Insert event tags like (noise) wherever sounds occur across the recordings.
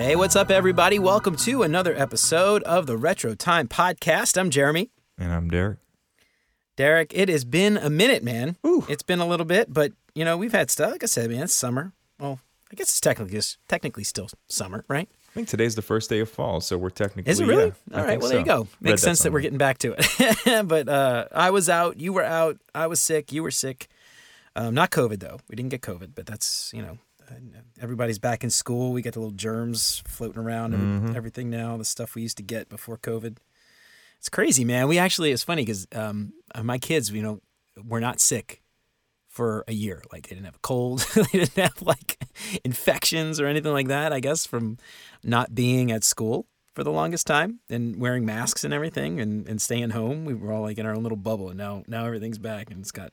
Hey, what's up, everybody? Welcome to another episode of the Retro Time Podcast. I'm Jeremy. And I'm Derek. Derek, it has been a minute, man. Ooh. It's been a little bit, but you know we've had stuff. Like I said, man, it's summer. Well, I guess it's technically it's technically still summer, right? I think today's the first day of fall, so we're technically. Is it really? Yeah, I All right. think Well, there you so. go. Read Makes sense that we're getting back to it. (laughs) but uh, I was out. You were out. I was sick. You were sick. Um, not COVID though. We didn't get COVID, but that's you know everybody's back in school. We got the little germs floating around and Mm-hmm. everything now. The stuff we used to get before COVID. It's crazy, man. We actually it's funny because um, uh, my kids, you know, were not sick for a year. Like they didn't have a cold, (laughs) they didn't have like infections or anything like that. I guess from not being at school for the longest time and wearing masks and everything and, and staying home. We were all like in our own little bubble, and now now everything's back and it's got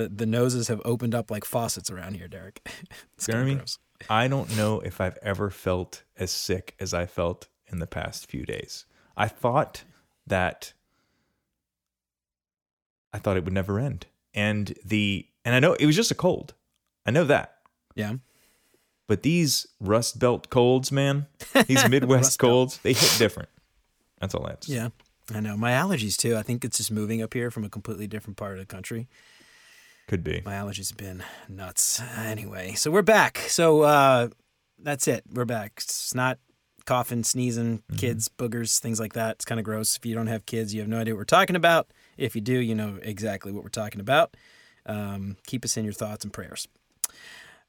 the the noses have opened up like faucets around here, Derek. (laughs) it's Jeremy, gross. I don't know if I've ever felt as sick as I felt in the past few days. I thought that I thought it would never end, and the and I know it was just a cold. I know that, Yeah. but these Rust Belt colds, man, (laughs) these Midwest colds, they hit different. That's all I have to say. Yeah. I know. My allergies too. I think it's just moving up here from a completely different part of the country. Could be. My allergies have been nuts. Anyway, so we're back. So uh, that's it. We're back. It's not coughing, sneezing, kids, boogers, things like that. It's kind of gross. If you don't have kids, you have no idea what we're talking about. If you do, you know exactly what we're talking about. Um, keep us in your thoughts and prayers.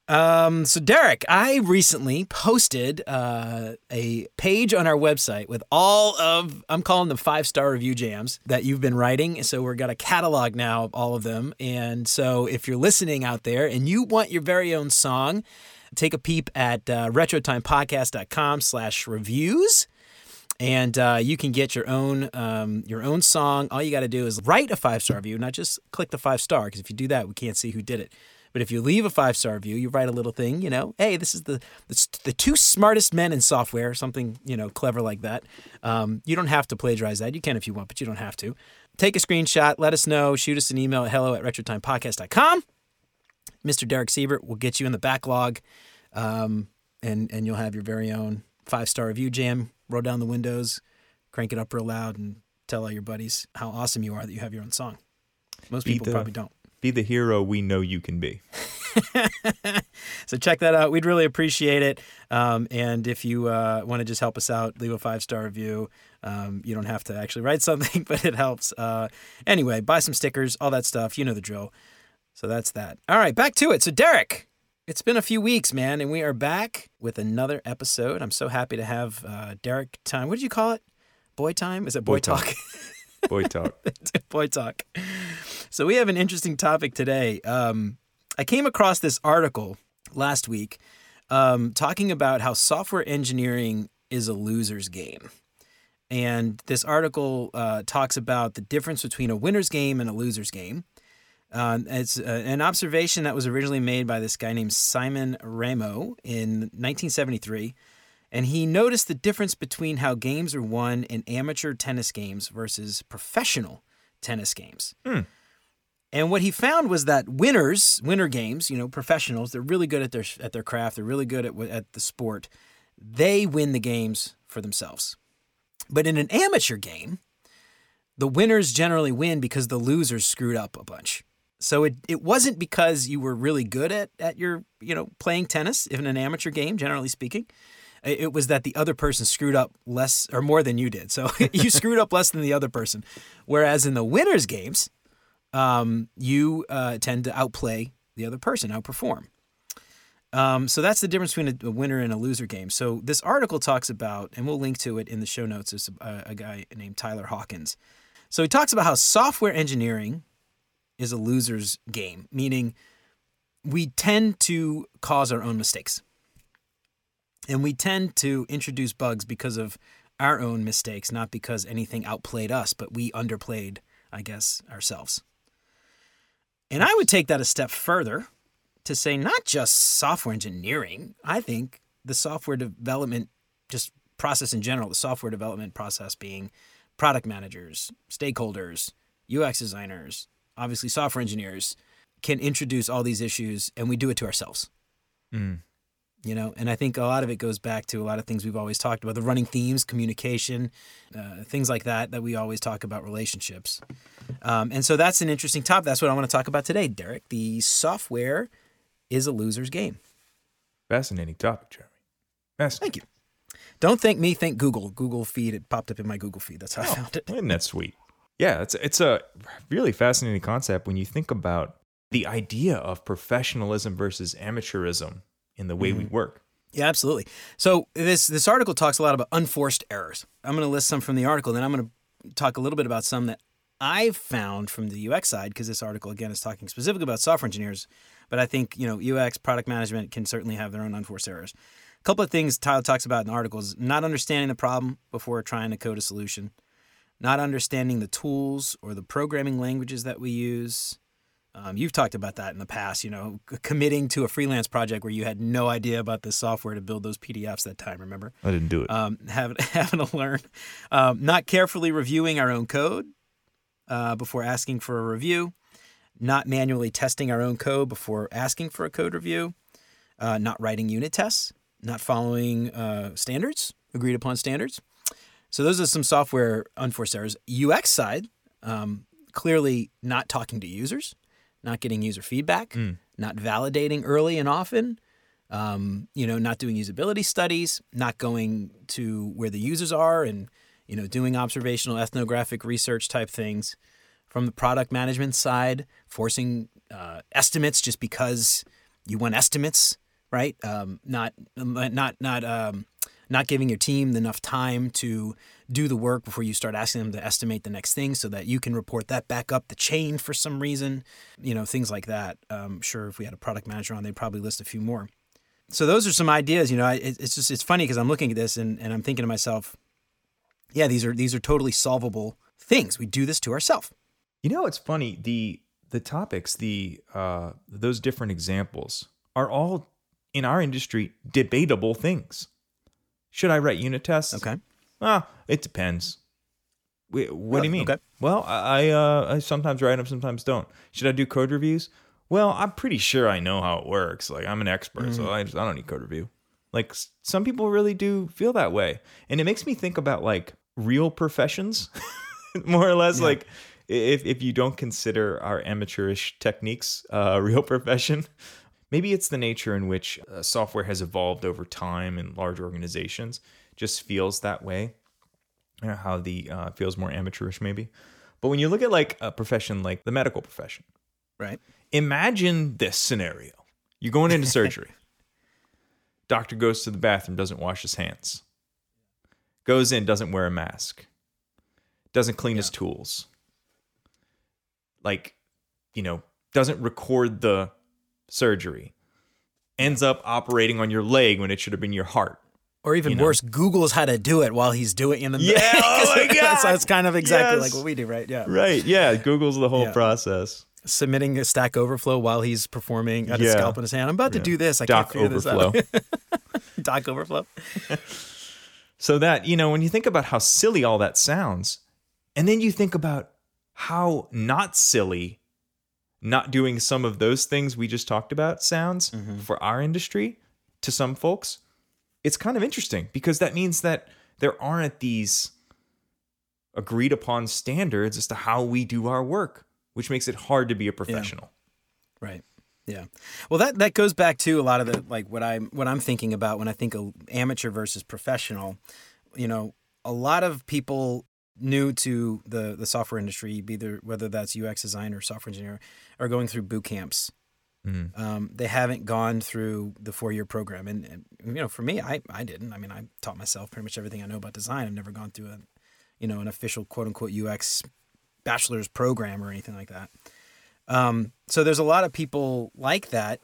Um, so Derek, I recently posted uh, a page on our website with all of I'm calling them five star review jams that you've been writing. So we've got a catalog now of all of them. And so if you're listening out there and you want your very own song, take a peep at uh, retrotimepodcast.com slash reviews and uh, you can get your own um, your own song. All you got to do is write a five star review, not just click the five star, because if you do that, we can't see who did it. But if you leave a five star review, you write a little thing, you know, hey, this is the the, the two smartest men in software, something you know clever like that. Um, you don't have to plagiarize that. You can if you want, but you don't have to. Take a screenshot, let us know, shoot us an email at hello at retrotimepodcast.com. Mr. Derek Siebert will get you in the backlog, um, and and you'll have your very own five star review jam. Roll down the windows, crank it up real loud, and tell all your buddies how awesome you are that you have your own song. Most people the- probably don't. Be the hero we know you can be. (laughs) So check that out. We'd really appreciate it. Um, and if you uh, want to just help us out, leave a five star review. Um, you don't have to actually write (laughs) something, but it helps. Uh, anyway, buy some stickers, all that stuff. You know the drill. So that's that. All right, back to it. So Derek, it's been a few weeks, man, and we are back with another episode. I'm so happy to have uh, Derek time. What did you call it? Boy time? Is it boy, Boy talk? (laughs) Boy (laughs) talk. Boy Talk. So we have an interesting topic today. Um, I came across this article last week um, talking about how software engineering is a loser's game. And this article uh, talks about the difference between a winner's game and a loser's game. Um, it's uh, an observation that was originally made by this guy named Simon Ramo in 1973. And he noticed the difference between how games are won in amateur tennis games versus professional tennis games. Hmm. And what he found was that winners, winner games, you know, professionals, they're really good at their at their craft. They're really good at at the sport. They win the games for themselves. But in an amateur game, the winners generally win because the losers screwed up a bunch. So it, it wasn't because you were really good at, at your, you know, playing tennis, in an amateur game, generally speaking. It was that the other person screwed up less or more than you did. So (laughs) you screwed up less than the other person. Whereas in the winners' games, um, you uh, tend to outplay the other person, outperform. Um, so that's the difference between a, winner and a loser game. So this article talks about, and we'll link to it in the show notes. It's a, a guy named Tyler Hawkins. So he talks about how software engineering is a loser's game, meaning we tend to cause our own mistakes. And we tend to introduce bugs because of our own mistakes, not because anything outplayed us, but we underplayed, I guess, ourselves. And I would take that a step further to say not just software engineering. I think the software development, just process in general, the software development process being product managers, stakeholders, UX designers, obviously software engineers, can introduce all these issues and we do it to ourselves. Mm. You know? And i think a lot of it goes back to a lot of things we've always talked about the running themes communication uh, things like that that we always talk about relationships. Um, and so that's an interesting topic. That's what i want to talk about today derek. The software is a loser's game. Fascinating topic, Jeremy. Fascinating. thank you. Don't thank me thank google. Google feed it popped up in my google feed. That's how i found it. Isn't that sweet? Yeah, it's it's a really fascinating concept when you think about the idea of professionalism versus amateurism in the way we mm-hmm. work. Yeah, absolutely. So this this article talks a lot about unforced errors. I'm going to list some from the article, then I'm going to talk a little bit about some that I've found from the UX side because this article again is talking specifically about software engineers, but I think you know UX product management can certainly have their own unforced errors. A couple of things Tyler talks about in the article is not understanding the problem before trying to code a solution, not understanding the tools or the programming languages that we use. Um, you've talked about that in the past, you know, c- committing to a freelance project where you had no idea about the software to build those PDFs that time, remember? I didn't do it. Um, having, (laughs) having to learn. Um, not carefully reviewing our own code uh, before asking for a review. Not manually testing our own code before asking for a code review. Uh, not writing unit tests. Not following uh, standards, agreed upon standards. So those are some software unforced errors. UX side, um, clearly not talking to users, not getting user feedback, not validating early and often, um, you know, not doing usability studies, not going to where the users are and, you know, doing observational ethnographic research type things. From the product management side, forcing uh, estimates just because you want estimates, right? Um, not not not um, not giving your team enough time to do the work before you start asking them to estimate the next thing so that you can report that back up the chain for some reason you know things like that i'm sure if we had a product manager on they'd probably list a few more so those are some ideas you know it's just it's funny because i'm looking at this and, and i'm thinking to myself yeah these are these are totally solvable things we do this to ourselves You know, it's funny. The the topics, the uh, those different examples are all in our industry debatable things. Should I write unit tests? okay Ah, it depends. What do you mean? Okay. Well, I I, uh, I sometimes write them, sometimes don't. Should I do code reviews? Well, I'm pretty sure I know how it works. Like I'm an expert, so I, just, I don't need code review. Like some people really do feel that way, and it makes me think about like real professions, (laughs) more or less. Like if if you don't consider our amateurish techniques uh, a real profession, maybe it's the nature in which uh, software has evolved over time in large organizations. Just feels that way. Uh, how the uh, feels more amateurish maybe. But when you look at like a profession like the medical profession right. imagine this scenario. You're going into surgery. (laughs) Doctor goes to the bathroom doesn't wash his hands. Goes in doesn't wear a mask. Doesn't clean his tools. Like you know doesn't record the surgery ends up operating on your leg when it should have been your heart or even You know. worse googles how to do it while he's doing it in the Yeah, (laughs) oh my God. so it's kind of exactly Yes. like what we do right yeah right yeah google's the whole Yeah. process submitting a Stack Overflow while he's performing at a Yeah. scalp in his hand. I'm about to do this. I Doc can't figure this overflow. out. (laughs) Doc Overflow. (laughs) So that, you know, when you think about how silly all that sounds, and then you think about how not silly not doing some of those things we just talked about sounds mm-hmm. for our industry to some folks, it's kind of interesting because that means that there aren't these agreed upon standards as to how we do our work, which makes it hard to be a professional. Right. Yeah. Well, that that goes back to a lot of the like what I'm what I'm thinking about when I think of amateur versus professional. You know, a lot of people new to the the software industry, either whether that's UX design or software engineer, are going through boot camps. Mhm. Um, they haven't gone through the four year program, and, and you know, for me, I I didn't. I mean, I taught myself pretty much everything I know about design. I've never gone through a, you know, an official quote unquote UX bachelor's program or anything like that. Um, so there's a lot of people like that.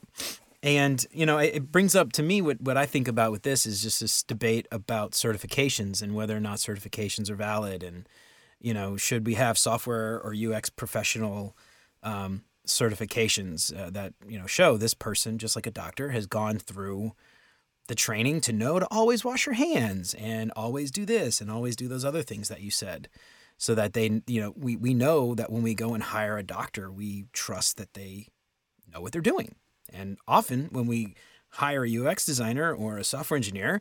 And, you know, it, brings up to me what, what I think about with this is just this debate about certifications and whether or not certifications are valid. And, you know, should we have software or UX professional um, certifications uh, that, you know, show this person, just like a doctor, has gone through the training to know to always wash your hands and always do this and always do those other things that you said so that they you know we, we know that when we go and hire a doctor we trust that they know what they're doing and often when we hire a UX designer or a software engineer,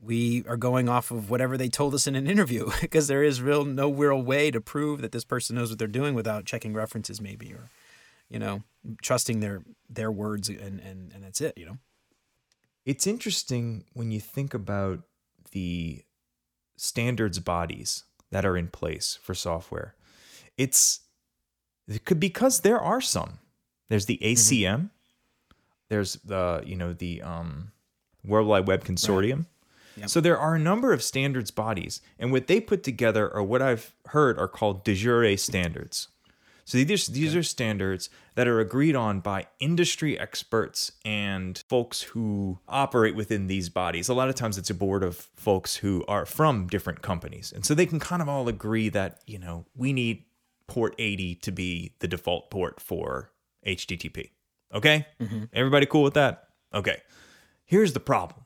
we are going off of whatever they told us in an interview (laughs) because there is real no real way to prove that this person knows what they're doing without checking references maybe or you know trusting their their words and and, and that's it you know It's interesting when you think about the standards bodies that are in place for software. It's it could because there are some. There's the mm-hmm. ACM. There's the you know the um, World Wide Web Consortium. Yep. So there are a number of standards bodies, and what they put together are what I've heard are called de jure standards. So these these are standards that are agreed on by industry experts and folks who operate within these bodies. A lot of times it's a board of folks who are from different companies. And so they can kind of all agree that, you know, we need port 80 to be the default port for HTTP. Okay? Mm-hmm. Everybody cool with that? Okay. Here's the problem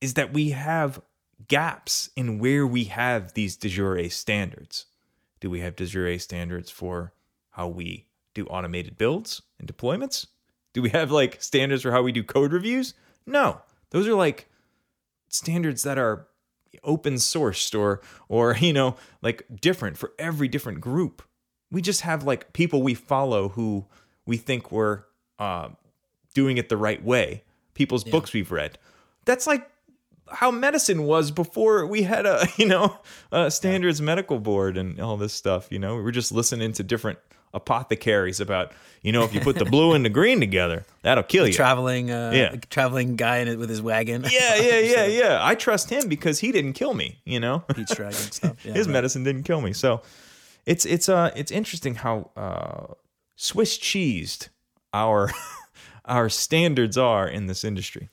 is that we have gaps in where we have these de jure standards. Do we have de jure standards for how we do automated builds and deployments? Do we have like standards for how we do code reviews? No. Those are like standards that are open sourced or or (laughs) you know like different for every different group. We just have like people we follow who we think we're uh, doing it the right way. People's books we've read. That's like how medicine was before we had a (laughs) you know a standards medical board and all this stuff. You know, we were just listening to different apothecaries about you know if you put the blue and the green together, that'll kill you. traveling uh Yeah. traveling guy in it with his wagon yeah, yeah, (laughs) yeah, yeah. I trust him because he didn't kill me. You know, Pete's dragon stuff (laughs) yeah, his right. medicine didn't kill me. So it's it's uh it's interesting how uh Swiss cheesed our (laughs) our standards are in this industry.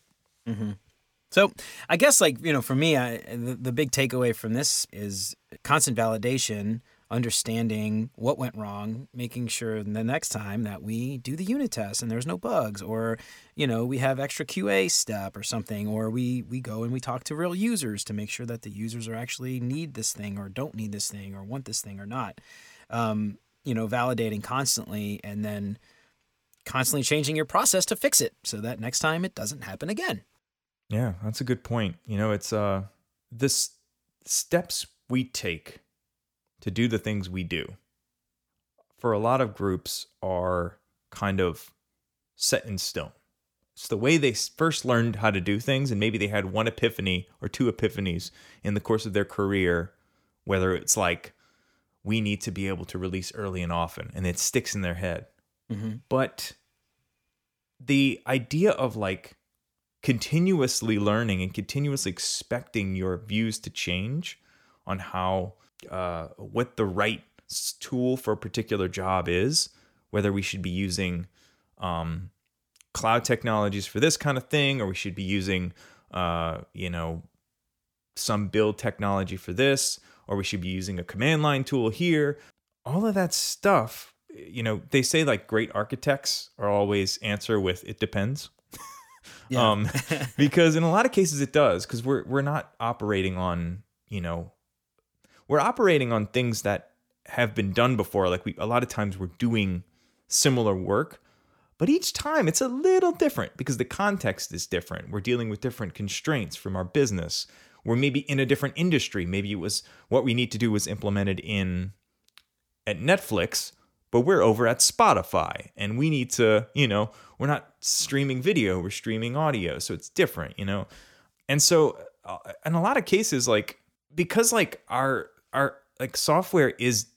So I guess like you know for me, I, the, the big takeaway from this is constant validation, understanding what went wrong, making sure the next time that we do the unit test and there's no bugs, or you know we have extra QA step or something, or we we go and we talk to real users to make sure that the users are actually need this thing or don't need this thing or want this thing or not. Um, you know, validating constantly and then constantly changing your process to fix it so that next time it doesn't happen again. Yeah, that's a good point. You know, it's uh the s- steps we take to do the things we do for a lot of groups are kind of set in stone. It's the way they first learned how to do things, and maybe they had one epiphany or two epiphanies in the course of their career, whether it's like, we need to be able to release early and often, and it sticks in their head. But the idea of like continuously learning and continuously expecting your views to change on how uh, what the right tool for a particular job is, whether we should be using um, cloud technologies for this kind of thing, or we should be using, uh, you know, some build technology for this, or we should be using a command line tool here. All of that stuff, you know, they say like great architects are always answer with it depends. (laughs) Yeah. Um, (laughs) because in a lot of cases it does, because we're we're not operating on, you know, we're operating on things that have been done before. Like we a lot of times we're doing similar work, but each time it's a little different because the context is different. We're dealing with different constraints from our business. We're maybe in a different industry. Maybe it was what we need to do was implemented in at Netflix, but we're over at Spotify and we need to, you know, we're not streaming video, we're streaming audio. So it's different, you know? And so, uh, in a lot of cases, like, because like our, our, like software is,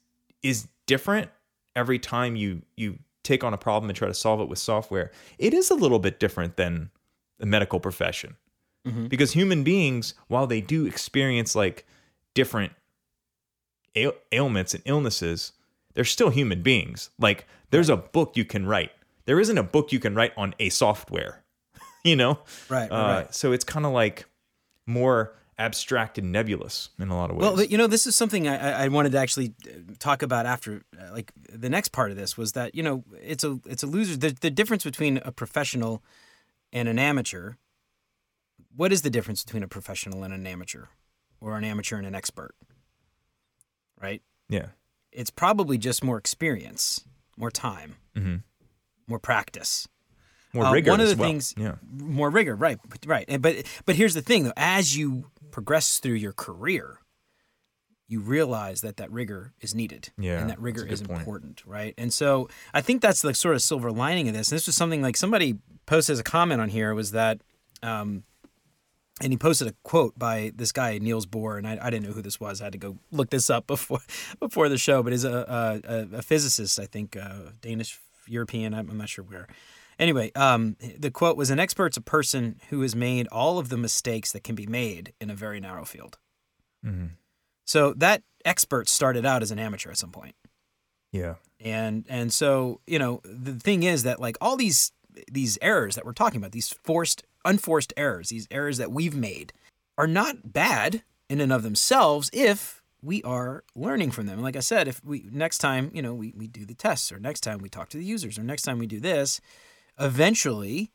is different every time you, you take on a problem and try to solve it with software, it is a little bit different than the medical profession. Because human beings, while they do experience like different ail- ailments and illnesses, they're still human beings. Like there's a book you can write. There isn't a book you can write on a software, (laughs) you know? Right, right, Uh, right. So it's kind of like more abstract and nebulous in a lot of ways. Well, you know, this is something I, I- I wanted to actually uh, talk about after, uh, like the next part of this was that you know it's a it's a loser. The, the difference between a professional and an amateur. What is the difference between a professional and an amateur, or an amateur and an expert? Right. yeah. It's probably just more experience, more time, Mhm. more practice. More Uh, rigor one of as the well. things, Yeah. more rigor, right, right. But but here's the thing, though: as you progress through your career, you realize that that rigor is needed, Yeah, and that rigor is point. important, right? And so I think that's the sort of silver lining of this. And this was something like somebody posted as a comment on here was that. Um, and he posted a quote by this guy Niels Bohr, and I, I didn't know who this was. I had to go look this up (laughs) before before the show. But he's a a, a physicist, I think, uh, Danish European. I'm, I'm not sure where. Anyway, um, the quote was: "An expert's a person who has made all of the mistakes that can be made in a very narrow field." Mhm. So that expert started out as an amateur at some point Yeah. and and so you know the thing is that like all these these errors that we're talking about these forced unforced errors these errors that we've made are not bad in and of themselves if we are learning from them. Like i said if we next time you know we, we do the tests or next time we talk to the users or next time we do this eventually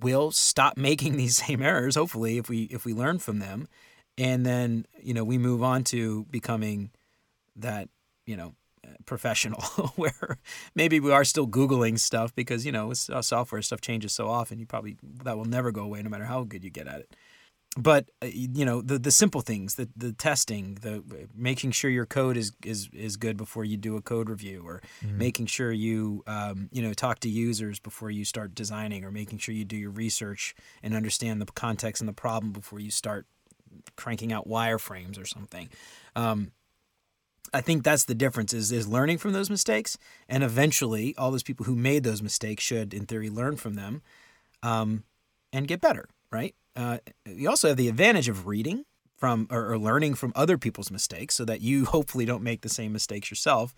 we'll stop (laughs) making these same errors hopefully if we if we learn from them. And then you know we move on to becoming that you know professional (laughs) where maybe we are still googling stuff because you know uh, software stuff changes so often you probably that will never go away no matter how good you get at it. But uh, you know the the simple things the the testing the making sure your code is is is good before you do a code review or making sure you um, you know talk to users before you start designing or making sure you do your research and understand the context and the problem before you start cranking out wireframes or something. Um, I think that's the difference is is learning from those mistakes, and eventually, all those people who made those mistakes should, in theory, learn from them, um, and get better. Right? Uh, you also have the advantage of reading from or, or learning from other people's mistakes, so that you (laughs) hopefully don't make the same mistakes yourself.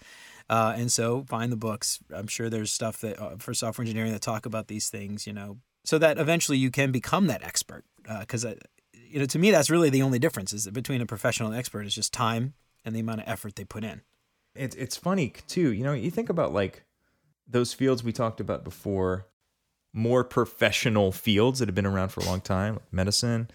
Uh, and so, find the books. I'm sure there's stuff that uh, for software engineering that talk about these things. You know, so that eventually you can become that expert. Because you know, to me, that's really the only difference is between a professional and expert is just time and the amount of effort they put in. It's it's funny too. You know, you think about like those fields we talked about before, more professional fields that have been around for a long time, like medicine.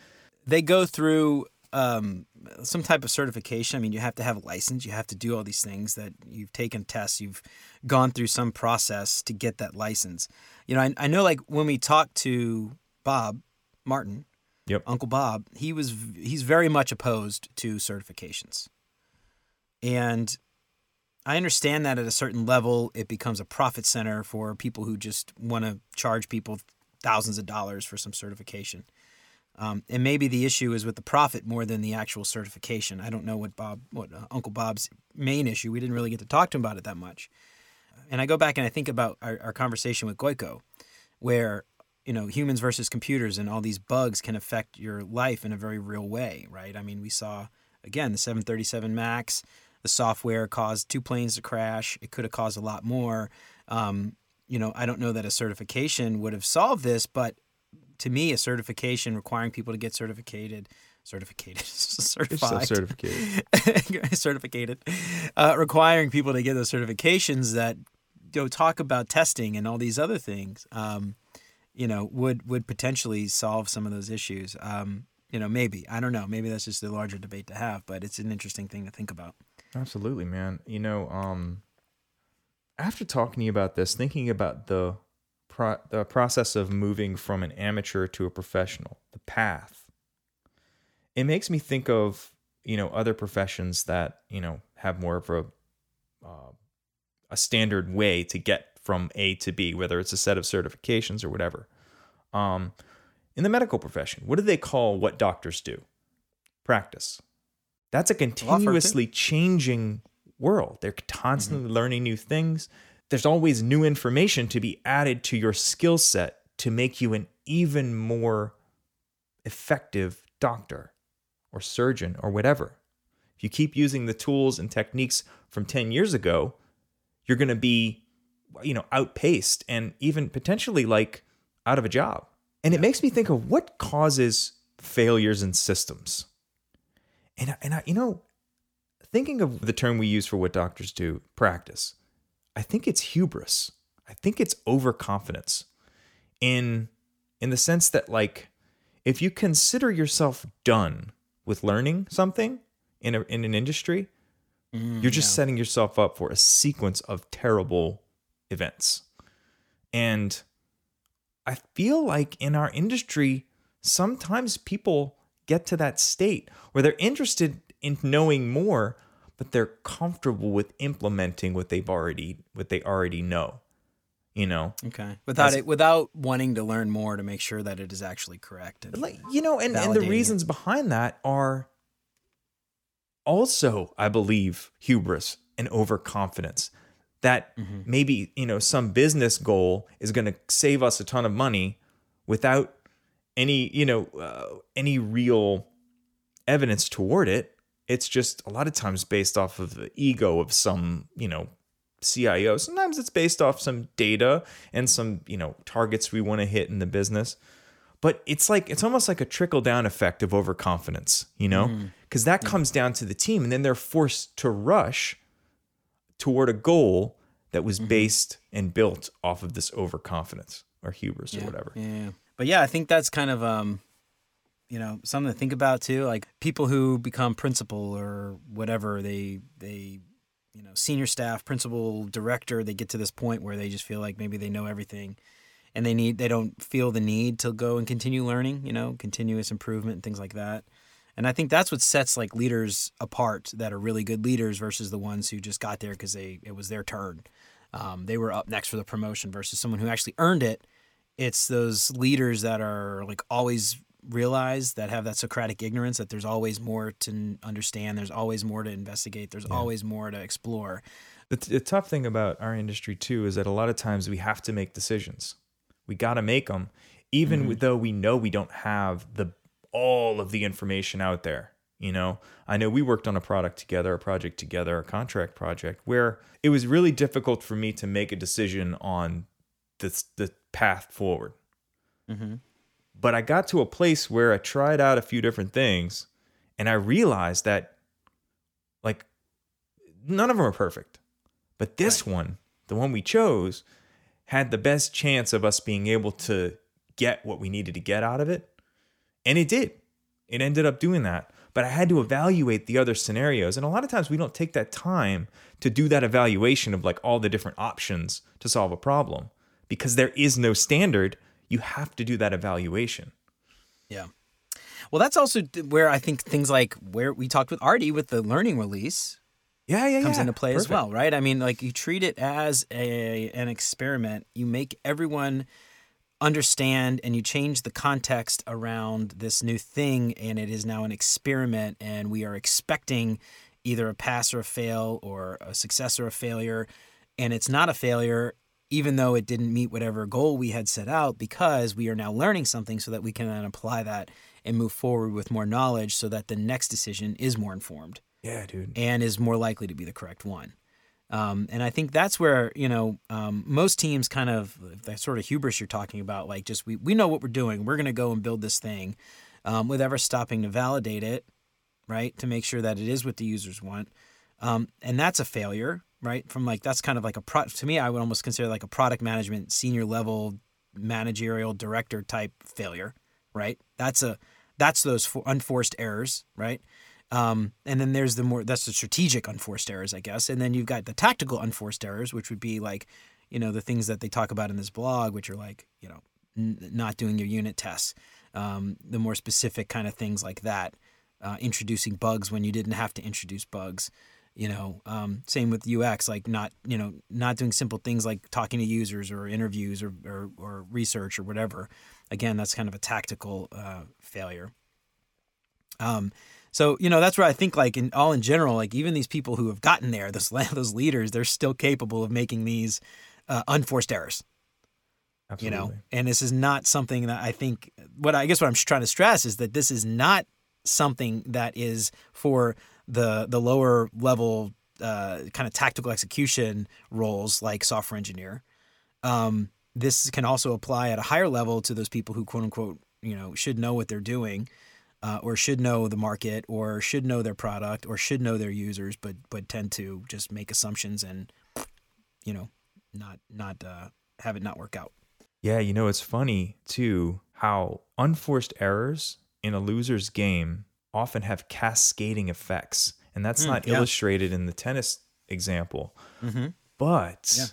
They go through um, some type of certification. I mean, you have to have a license. You have to do all these things that you've taken tests. You've gone through some process to get that license. You know, I, I know like when we talked to Bob Martin, Yep. Uncle Bob, he was he's very much opposed to certifications. And I understand that at a certain level, it becomes a profit center for people who just want to charge people thousands of dollars for some certification. Um, and maybe the issue is with the profit more than the actual certification. I don't know what Bob, what uh, Uncle Bob's main issue. We didn't really get to talk to him about it that much. And I go back and I think about our, our conversation with Gojko, where you know humans versus computers and all these bugs can affect your life in a very real way, right? I mean, we saw again the 737 Max the software caused two planes to crash. It could have caused a lot more. Um, you know, I don't know that a certification would have solved this, but to me, a certification requiring people to get certificated, certificated, (laughs) certified, certificated. (laughs) certificated, uh, requiring people to get those certifications that you know talk about testing and all these other things. Um, you know, would would potentially solve some of those issues. Um, you know, maybe I don't know. Maybe that's just a larger debate to have, but it's an interesting thing to think about. Absolutely, man. You know, um, after talking to you about this, thinking about the pro- the process of moving from an amateur to a professional, the path, it makes me think of you know other professions that you know have more of a uh, a standard way to get from A to B, whether it's a set of certifications or whatever. Um, in the medical profession, what do they call what doctors do? Practice. That's a continuously changing world. They're constantly learning new things. There's always new information to be added to your skill set to make you an even more effective doctor or surgeon or whatever. If you keep using the tools and techniques from 10 years ago, you're going to be you know outpaced and even potentially like out of a job. And it makes me think of what causes failures in systems. And I, and I, you know, thinking of the term we use for what doctors do, practice, I think it's hubris. I think it's overconfidence in in the sense that like if you consider yourself done with learning something in a, in an industry, mm, you're just setting yourself up for a sequence of terrible events. And I feel like in our industry, sometimes people get to that state where they're interested in knowing more, but they're comfortable with implementing what they've already what they already know. You know, Okay. Without it, without wanting to learn more to make sure that it is actually correct. And, like you know, and, and the Validating it. reasons behind that are also, I believe, hubris and overconfidence. That Mm-hmm. maybe you know some business goal is going to save us a ton of money without any you know uh, any real evidence toward it. It's just a lot of times based off of the ego of some you know CIO. Sometimes it's based off some data and some you know targets we want to hit in the business but it's like it's almost like a trickle down effect of overconfidence you know mm. because that mm. comes down to the team and then they're forced to rush toward a goal that was mm-hmm. based and built off of this overconfidence or hubris or whatever Yeah. But yeah, I think that's kind of um you know, something to think about too. Like people who become principal or whatever, they they you know, senior staff, principal, director, they get to this point where they just feel like maybe they know everything and they need they don't feel the need to go and continue learning, you know, continuous improvement and things like that. And I think that's what sets like leaders apart that are really good leaders versus the ones who just got there because they it was their turn. Um, they were up next for the promotion versus someone who actually earned it it's those leaders that are like always realize that have that Socratic ignorance that there's always more to understand, there's always more to investigate, there's always more to explore. the, the tough thing about our industry too is that a lot of times we have to make decisions. We got to make them even mm-hmm. though we know we don't have the all of the information out there you know? I know we worked on a product together a project together a contract project where it was really difficult for me to make a decision on the, the path forward mm-hmm. but i got to a place where i tried out a few different things and i realized that like none of them are perfect but this one the one we chose had the best chance of us being able to get what we needed to get out of it. And it did. It ended up doing that. But I had to evaluate the other scenarios. And a lot of times we don't take that time to do that evaluation of like all the different options to solve a problem because there is no standard. You have to do that evaluation. Yeah. Well, that's also where I think things like where we talked with Artie with the learning release Yeah, yeah, comes yeah. into play as well, right? I mean, like you treat it as a an experiment. You make everyone understand and you change the context around this new thing and it is now an experiment and we are expecting either a pass or a fail or a success or a failure and it's not a failure even though it didn't meet whatever goal we had set out because we are now learning something so that we can then apply that and move forward with more knowledge so that the next decision is more informed Yeah, dude. and is more likely to be the correct one. Um, and I think that's where you know um, most teams kind of that sort of hubris you're talking about, like just we we know what we're doing, we're going to go and build this thing, um, with ever stopping to validate it, right, to make sure that it is what the users want, um, and that's a failure, right? From like that's kind of like a pro to me, I would almost consider like a product management senior level managerial director type failure, right? That's a that's those for, unforced errors, right? Um, and then there's the more that's the strategic unforced errors, I guess. And then you've got the tactical unforced errors, which would be like, you know, the things that they talk about in this blog, which are like, you know, n- not doing your unit tests, um, the more specific kind of things like that, uh, introducing bugs when you didn't have to introduce bugs. You know, um, same with UX, like not you know not doing simple things like talking to users or interviews or or, or research or whatever. Again, that's kind of a tactical uh, failure. Um, so you know that's where I think like in all in general, like even these people who have gotten there, (laughs) those those leaders, they're still capable of making these uh, unforced errors. Absolutely. You know, and this is not something that I think. What I guess what I'm trying to stress is that this is not something that is for the the lower level uh, kind of tactical execution roles like software engineer. Um, this can also apply at a higher level to those people who quote unquote you know should know what they're doing uh, or should know the market or should know their product or should know their users but but tend to just make assumptions and you know not not uh, have it not work out Yeah, you know, it's funny too how unforced errors in a loser's game often have cascading effects. And that's Mm, not yeah. illustrated in the tennis example. mm-hmm. But Yeah.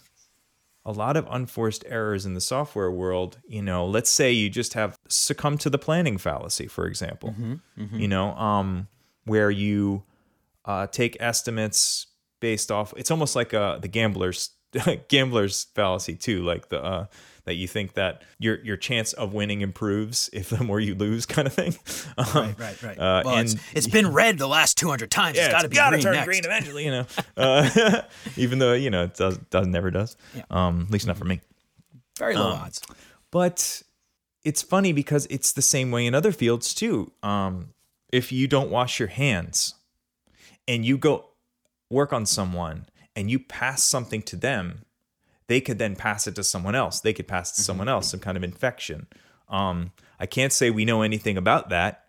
a lot of unforced errors in the software world. You know, let's say you just have succumbed to the planning fallacy, for example. You know, um, where you uh, take estimates based off. It's almost like uh, the gambler's (laughs) gambler's fallacy too, like the uh, that you think that your your chance of winning improves if the more you lose, (laughs) kind of thing. (laughs) Um, Right, right, right. Uh, well, and it's, it's been red the last 200 times. it's got to be gotta green turn next. green eventually, you know. Uh, even though you know it does does never does. Um, at least not for me. Very low Um, odds. But it's funny because it's the same way in other fields too. Um, if you don't wash your hands and you go work on someone and you pass something to them, they could then pass it to someone else. They could pass it to someone else, some kind of infection. Um, I can't say we know anything about that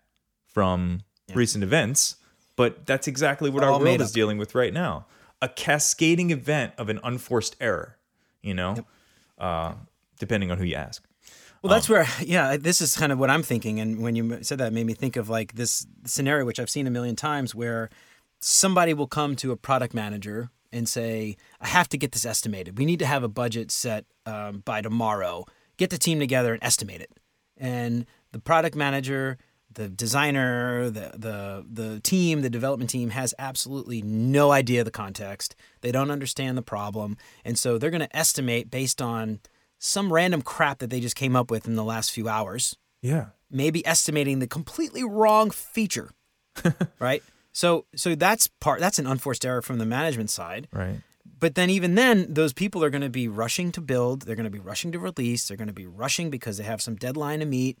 from recent events, but that's exactly what All our world is dealing with right now. A cascading event of an unforced error, you know, uh, depending on who you ask. Well, that's where, yeah, this is kind of what I'm thinking. And when you said that, it made me think of like this scenario, which I've seen a million times, where somebody will come to a product manager and say, I have to get this estimated. We need to have a budget set um, by tomorrow. Get the team together and estimate it. And the product manager, the designer, the, the, the team, the development team has absolutely no idea the context. They don't understand the problem. And so they're going to estimate based on some random crap that they just came up with in the last few hours, Yeah. maybe estimating the completely wrong feature. (laughs) right? So so that's part that's an unforced error from the management side. Right. But then even then those people are going to be rushing to build, they're going to be rushing to release, they're going to be rushing because they have some deadline to meet.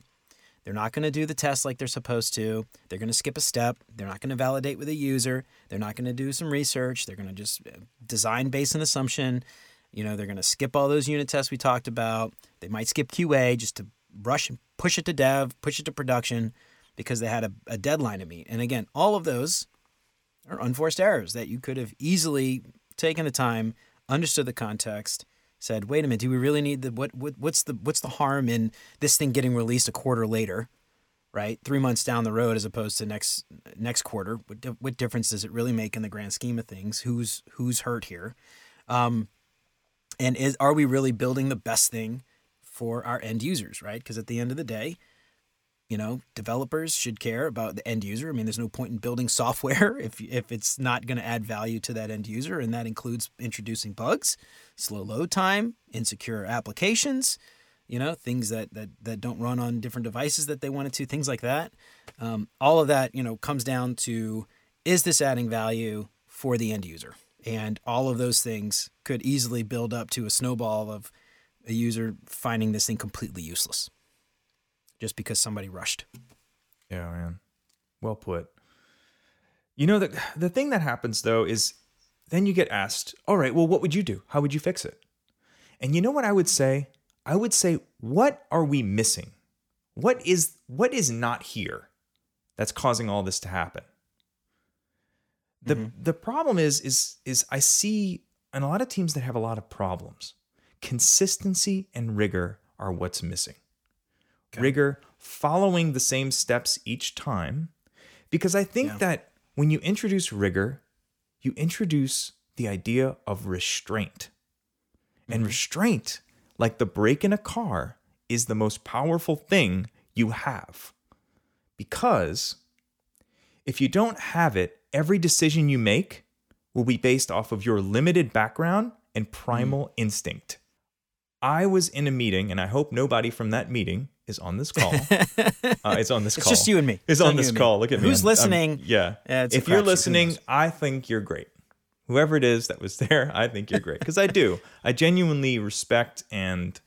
They're not going to do the test like they're supposed to. They're going to skip a step. They're not going to validate with a user. They're not going to do some research. They're going to just uh, design based on assumption. You know, they're going to skip all those unit tests we talked about. They might skip QA just to rush and push it to dev, push it to production because they had a, a deadline to meet. And again, all of those are unforced errors that you could have easily taken the time, understood the context, said, "Wait a minute, do we really need the what, what what's the what's the harm in this thing getting released a quarter later?" Right, three months down the road, as opposed to next next quarter. What, what difference does it really make in the grand scheme of things? Who's who's hurt here? Um, and is are we really building the best thing for our end users? Right, because at the end of the day, you know, developers should care about the end user. I mean, there's no point in building (laughs) software if if it's not going to add value to that end user, and that includes introducing bugs, slow load time, insecure applications, you know, things that that that don't run on different devices that they wanted to, things like that. Um, all of that, you know, comes down to is this adding value for the end user? And all of those things could easily build up to a snowball of a user finding this thing completely useless just because somebody rushed. Yeah, man. Well put. You know the the thing that happens though is then you get asked, "All right, well what would you do? How would you fix it?" And you know what I would say? I would say, "What are we missing? What is what is not here that's causing all this to happen?" The mm-hmm. the problem is is is I see in a lot of teams that have a lot of problems. Consistency and rigor are what's missing rigor, following the same steps each time. Because I think Yeah. that when you introduce rigor, you introduce the idea of restraint. And mm-hmm. restraint, like the brake in a car, is the most powerful thing you have. Because if you don't have it, every decision you make will be based off of your limited background and mm. primal instinct. I was in a meeting, and I hope nobody from that meeting is on this (laughs) call. uh, it's on this It's call. It's just you and me. It's It's on on this and me. call. Look at me. Who's I'm- I'm- listening? yeah. If you're listening? I think you're great. Whoever it is that was (laughs) there, I think you're great because I do. I genuinely respect and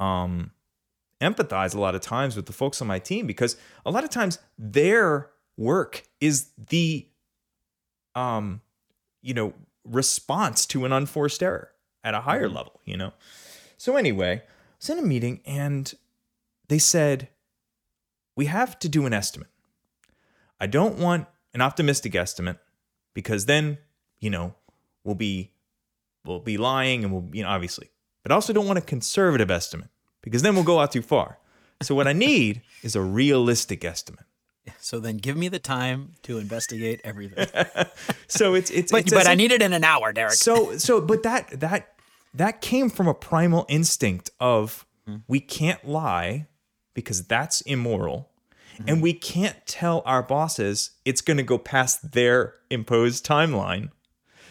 um, empathize a lot of times with the folks on my team because a lot of times their work is the um, you know, response to an unforced error at a higher Mm-hmm. level, you know. So anyway, I was in a meeting and they said we have to do an estimate. I don't want an optimistic estimate because then, you know, we'll be we'll be lying and we'll, you know, obviously. But I also don't want a conservative estimate because then we'll go out too far. So what I need is a realistic estimate. (laughs) So then give me the time to investigate everything. (laughs) So it's it's But, it's but I need it in an hour, Derek. So so but that that that came from a primal instinct of hmm. we can't lie because that's immoral. And mm-hmm. we can't tell our bosses it's going to go past their imposed timeline.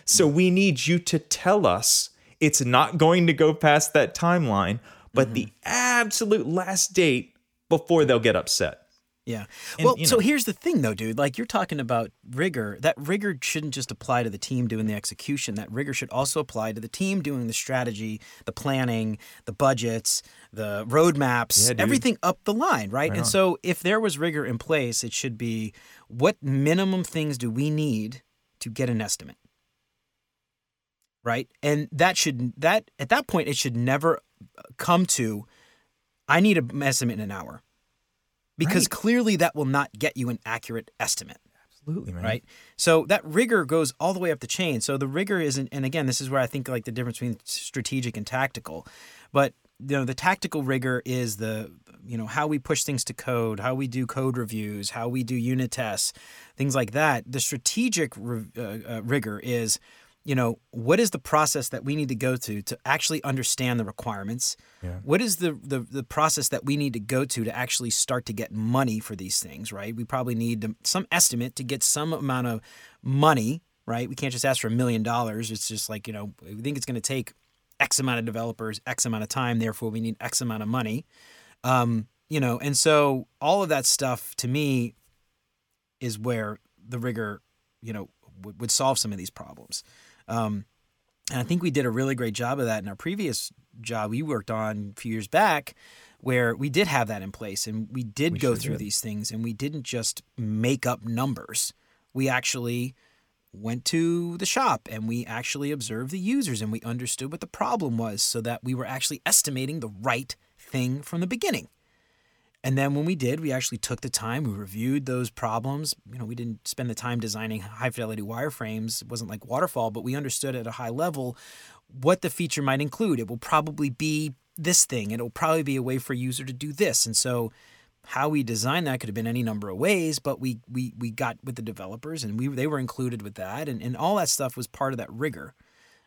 So mm. we need you to tell us it's not going to go past that timeline, but the mm-hmm. absolute last date before they'll get upset. Yeah. And, well, you so here's the thing, though, dude. Like you're talking about rigor. That rigor shouldn't just apply to the team doing the execution. That rigor should also apply to the team doing the strategy, the planning, the budgets, the roadmaps, Yeah, everything up the line, right? and on. so if there was rigor in place, it should be what minimum things do we need to get an estimate? Right? And that should that at that point it should never come to I need an estimate in an hour because Right. clearly that will not get you an accurate estimate. Absolutely, man. right? So that rigor goes all the way up the chain. So the rigor isn't and again this is where i think like the difference between strategic and tactical. But you know the tactical rigor is the you know how we push things to code how we do code reviews how we do unit tests things like that. The strategic re- uh, uh, rigor is you know what is the process that we need to go to to actually understand the requirements? Yeah. what is the, the the process that we need to go to to actually start to get money for these things right? We probably need to, some estimate to get some amount of money right? We can't just ask for a million dollars. It's just like you know we think it's going to take x amount of developers x amount of time. Therefore we need x amount of money. Um, you know and so all of that stuff to me is where the rigor you know would, would solve some of these problems um, and I think we did a really great job of that in our previous job we worked on a few years back, where we did have that in place and we did We go sure through did. these things and we didn't just make up numbers. We actually went to the shop and we actually observed the users and we understood what the problem was so that we were actually estimating the right thing from the beginning. And then when we did, we actually took the time, we reviewed those problems. You know, we didn't spend the time designing high fidelity wireframes. It wasn't like waterfall, but we understood at a high level what the feature might include. It will probably be this thing. It'll probably be a way for a user to do this. And so how we designed that could have been any number of ways, but we we we got with the developers and we they were included with that and, and all that stuff was part of that rigor.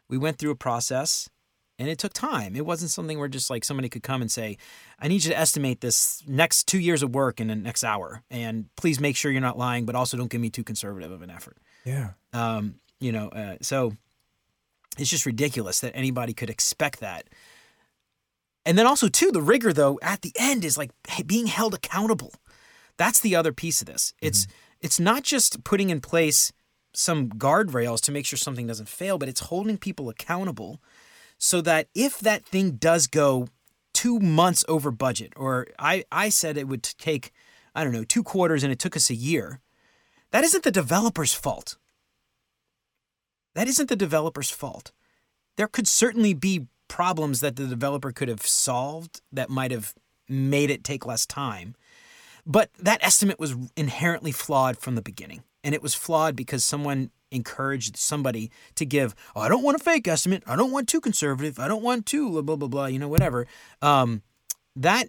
We went through a process and it took time. It wasn't something where just like somebody could come and say, I need you to estimate this next two years of work in the next hour. And please make sure you're not lying, but also don't give me too conservative of an effort. Yeah. Um, you know, uh, so it's just ridiculous that anybody could expect that. And then also too, the rigor though at the end is like being held accountable. That's the other piece of this. It's it's not just putting in place some guardrails to make sure something doesn't fail, but it's holding people accountable so that if that thing does go two months over budget, or I, I said it would take, I don't know, two quarters and it took us a year, that isn't the developer's fault. That isn't the developer's fault. There could certainly be problems that the developer could have solved that might have made it take less time. But that estimate was inherently flawed from the beginning. And it was flawed because someone encouraged somebody to give, oh, I don't want a fake estimate. I don't want too conservative. I don't want too blah, blah, blah, blah, you know, whatever. Um, that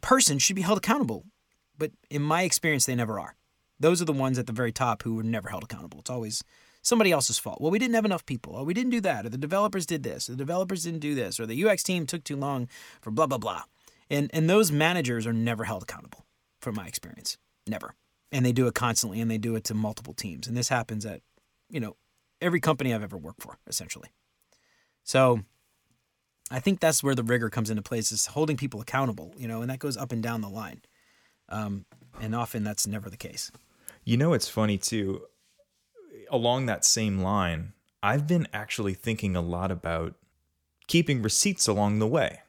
person should be held accountable. But in my experience, they never are. Those are the ones at the very top who were never held accountable. It's always somebody else's fault. Well, we didn't have enough people. Oh, we didn't do that. Or the developers did this. Or the developers didn't do this. Or the UX team took too long for blah, blah, blah. And, and those managers are never held accountable from my experience. Never. And they do it constantly and they do it to multiple teams. And this happens at, you know, every company I've ever worked for, essentially. So I think that's where the rigor comes into place is holding people accountable, you know, and that goes up and down the line. Um, and often that's never the case. You know, it's funny too. Along that same line, I've been actually thinking a lot about keeping receipts along the way.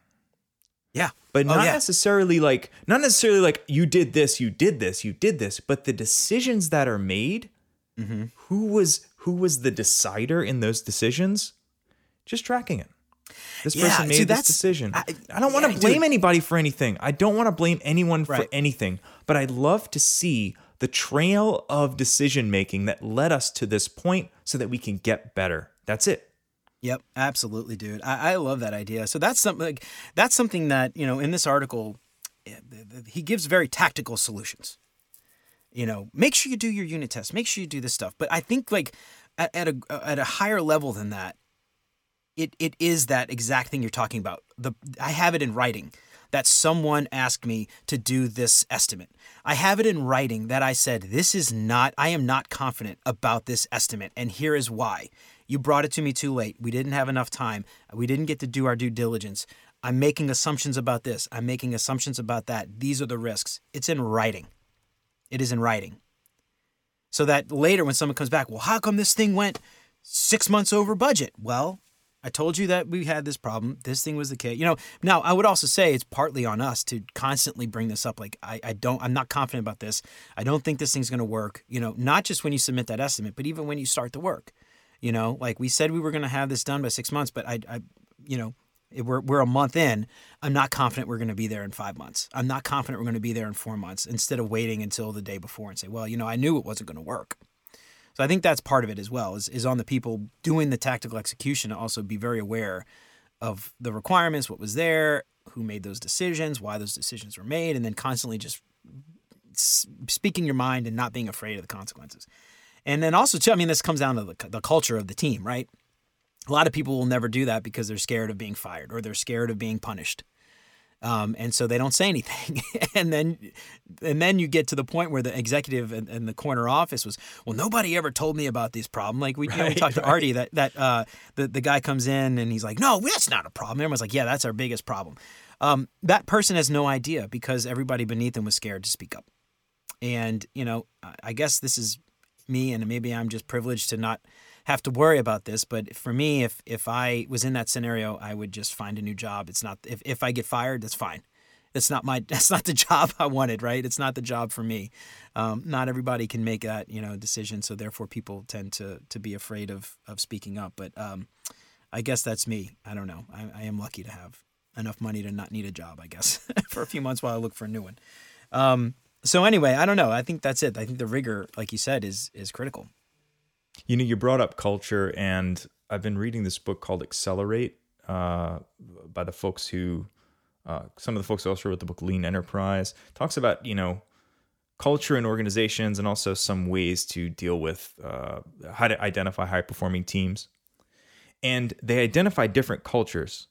Yeah. But Oh, not yeah. necessarily like not necessarily like you did this, you did this, you did this, but the decisions that are made, Mm-hmm. who was who was the decider in those decisions? Just tracking it. This Yeah, person made see, this decision. I, I- don't want to blame dude. anybody for anything. I don't want to blame anyone for anything. But I'd love to see the trail of decision making that led us to this point so that we can get better. That's it. Yep, absolutely, dude. I, I love that idea. So that's something like that's something that you know in this article, eh, he gives very tactical solutions. You know, make sure you do your unit test. Make sure you do this stuff. But I think like at, at a at a higher level than that, it it is that exact thing you're talking about. The I have it in writing that someone asked me to do this estimate. I have it in writing that I said this is not I am not confident about this estimate and here is why. You brought it to me too late. We didn't have enough time. We didn't get to do our due diligence. I'm making assumptions about this. I'm making assumptions about that. These are the risks. It's in writing. It is in writing. So that later when someone comes back, well, how come this thing went six months over budget? Well, I told you that we had this problem. This thing was the case. You know, now I would also say it's partly on us to constantly bring this up. Like, I, I don't, I'm not confident about this. I don't think this thing's going to work. You know, not just when you submit that estimate, but even when you start the work. You know, like we said we were going to have this done by six months, but I, I you know, we're, we're a month in. I'm not confident we're going to be there in five months. I'm not confident we're going to be there in four months instead of waiting until the day before and say, well, you know, I knew it wasn't going to work. So I think that's part of it as well is, is on the people doing the tactical execution to also be very aware of the requirements, what was there, who made those decisions, why those decisions were made, and then constantly just speaking your mind and not being afraid of the consequences. And then also, too, I mean, this comes down to the, the culture of the team, right? A lot of people will never do that because they're scared of being fired or they're scared of being punished. Um, and so they don't say anything. (laughs) and then, and then you get to the point where the executive in, in, the corner office was, well, nobody ever told me about this problem. Like we, right, you know, we talked right. to Artie that that uh, the the guy comes in and he's like, no, that's not a problem. Everyone's like, yeah, that's our biggest problem. Um, that person has no idea because everybody beneath them was scared to speak up. And you know, I guess this is me, and maybe I'm just privileged to not have to worry about this. But for me, if if I was in that scenario, I would just find a new job. It's not if, if I get fired, that's fine. That's not my (laughs) that's not the job I wanted, right? It's not the job for me. Um, not everybody can make that you know decision, so therefore people tend to to be afraid of of speaking up. But um, I guess that's me. I don't know. I, I am lucky to have enough money to not need a job. I guess (laughs) for a few months while I look for a new one. Um, so anyway, I don't know. I think that's it. I think the rigor, like you said, is is critical. You know, you brought up culture, and I've been reading this book called Accelerate uh, by the folks who, uh, some of the folks who also wrote the book Lean Enterprise. Talks about you know culture in organizations and also some ways to deal with uh, how to identify high performing teams. And they identify different cultures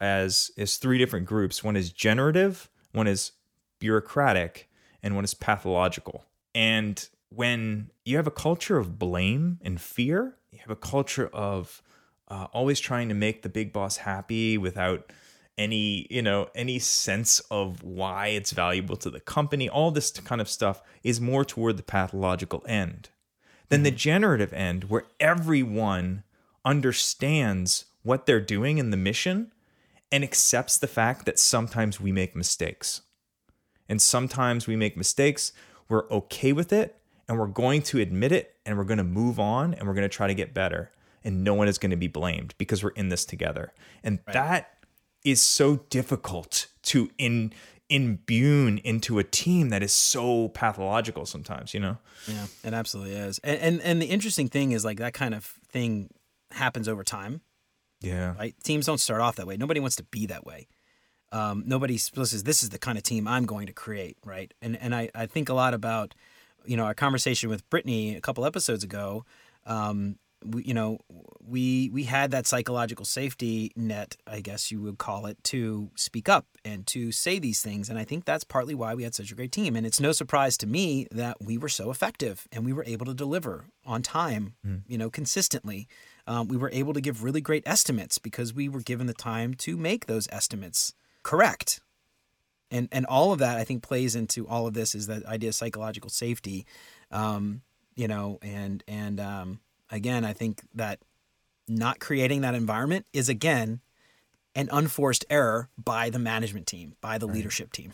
as as three different groups. One is generative, one is bureaucratic, and one is pathological. And when you have a culture of blame and fear, you have a culture of uh, always trying to make the big boss happy without any you know any sense of why it's valuable to the company all this kind of stuff is more toward the pathological end than the mm-hmm. generative end where everyone understands what they're doing in the mission and accepts the fact that sometimes we make mistakes and sometimes we make mistakes we're okay with it and we're going to admit it and we're going to move on and we're going to try to get better and no one is going to be blamed because we're in this together. And right. that is so difficult to in imbue into a team that is so pathological sometimes you know? Yeah it absolutely is. And, and and the interesting thing is like that kind of thing happens over time. Yeah. Right? Teams don't start off that way. Nobody wants to be that way. Um, nobody says this is the kind of team I'm going to create, right? And and I, I think a lot about you know, our conversation with Brittany a couple episodes ago, um, we, you know, we we had that psychological safety net, I guess you would call it, to speak up and to say these things, and I think that's partly why we had such a great team. And it's no surprise to me that we were so effective and we were able to deliver on time, mm. you know, consistently. Um, we were able to give really great estimates because we were given the time to make those estimates correct and and all of that I think plays into all of this is that idea of psychological safety, um, you know, and and um, again I think that not creating that environment is again an unforced error by the management team, by the right. leadership team,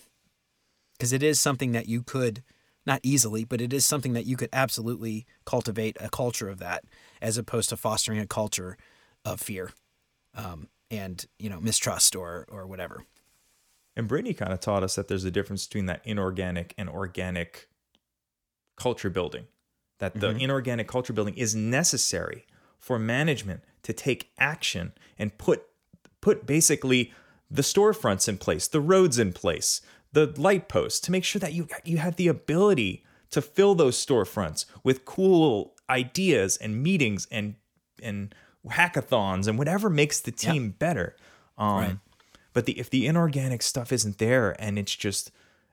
because it is something that you could not easily, but it is something that you could absolutely cultivate a culture of that, as opposed to fostering a culture of fear, um, and you know mistrust or or whatever. And Brittany kind of taught us that there's a difference between that inorganic and organic culture building. That the mm-hmm. inorganic culture building is necessary for management to take action and put put basically the storefronts in place, the roads in place, the light posts to make sure that you you have the ability to fill those storefronts with cool ideas and meetings and and hackathons and whatever makes the team better. Um, Right. But the if the inorganic stuff isn't there and it's just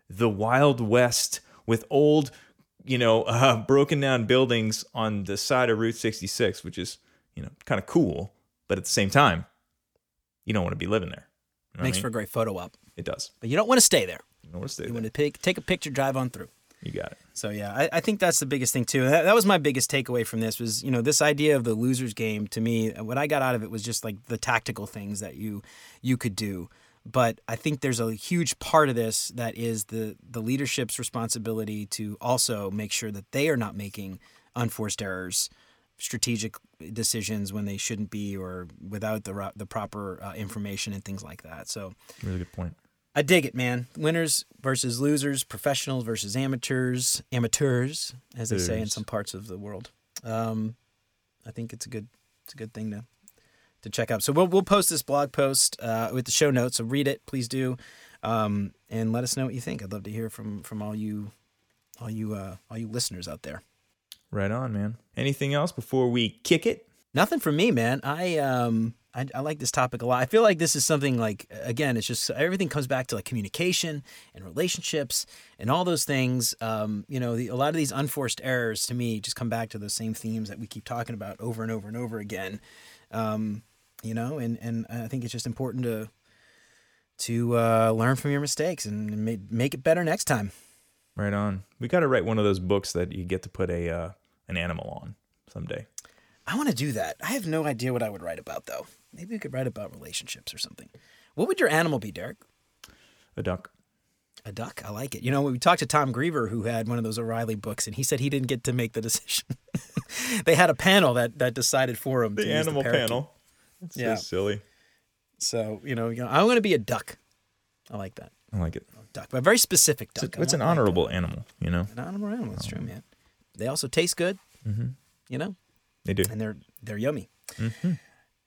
the Wild West with old, you know, (laughs) uh, broken down buildings on the side of Route 66, which is you know kind of cool, but at the same time, you don't want to be living there. You know what I Makes mean? for a great photo op. it does. But you don't want to stay there. You don't want to stay You there. want to pick, take a picture, drive on through. You got it. So yeah, I, I think that's the biggest thing too. That, that was my biggest takeaway from this was you know this idea of the losers game. To me, what I got out of it was just like the tactical things that you you could do. But I think there's a huge part of this that is the the leadership's responsibility to also make sure that they are not making unforced errors, strategic decisions when they shouldn't be, or without the the proper uh, information and things like that. So Really good point. I dig it, man. Winners versus losers, professionals versus amateurs, amateurs, as they say in some parts of the world. Um, I think it's a good, it's a good thing to to check out. So we'll we'll post this blog post uh, with the show notes. So read it, please do, um, and let us know what you think. I'd love to hear from from all you, all you, uh, all you listeners out there. Right on, man. Anything else before we kick it? Nothing for me, man. I um I, I like this topic a lot. I feel like this is something like again, it's just everything comes back to like communication and relationships and all those things. Um, you know, the, a lot of these unforced errors to me just come back to those same themes that we keep talking about over and over and over again. Um, you know, and and I think it's just important to to uh, learn from your mistakes and make make it better next time. Right on. We got to write one of those books that you get to put a uh, an animal on someday. I want to do that. I have no idea what I would write about though. Maybe we could write about relationships or something. What would your animal be, Derek? A duck. A duck. I like it. You know, we talked to Tom Greever, who had one of those O'Reilly books, and he said he didn't get to make the (laughs) decision. they had a panel that that decided for him. The animal parakeet. panel. It's Yeah. so silly. So you know, you know, I'm going to be a duck. I like that I like it. duck, but a very specific It's, duck. a- it's an want like honorable animal, you know. an honorable animal. That's true, man. They also taste good. Mm-hmm. You know, They do. and they're they're yummy. Mm-hmm.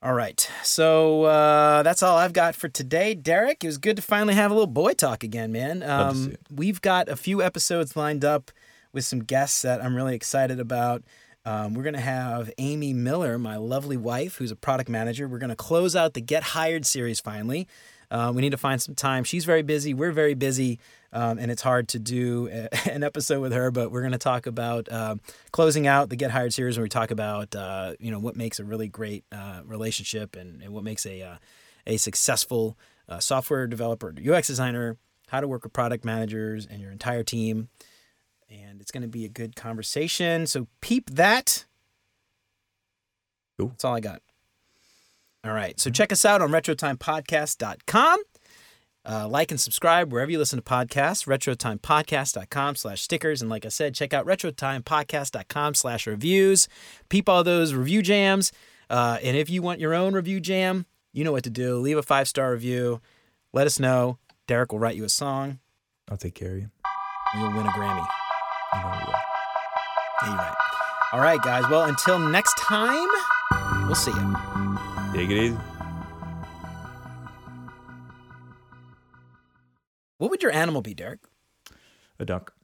All right, so uh, that's all I've got for today, Derek. It was good to finally have a little boy talk again, man. To Um, we've got a few episodes lined up with some guests that I'm really excited about. Um, we're gonna have Amy Miller, my lovely wife, who's a product manager. We're gonna close out the Get Hired series finally. Uh, we need to find some time. She's very busy. We're very busy, um, and it's hard to do a, (laughs) an episode with her. But we're going to talk about uh, closing out the Get Hired series, where we talk about uh, you know what makes a really great uh, relationship and, and what makes a uh, a successful uh, software developer, UX designer, how to work with product managers and your entire team. And it's going to be a good conversation. So peep that. Cool. That's all I got. All right. So check us out on retrotimepodcast.com. Uh, like and subscribe wherever you listen to podcasts, retrotimepodcast.com slash stickers. And like I said, check out retrotimepodcast.com slash reviews. Peep all those review jams. Uh, and if you want your own review jam, you know what to do. Leave a five-star review. Let us know. Derek will write you a song. I'll take care of you. And you'll win a Grammy. You know we will. Yeah, you're right. All right, guys. Well, until next time, we'll see you. Take it easy. What would your animal be, Derek? A duck.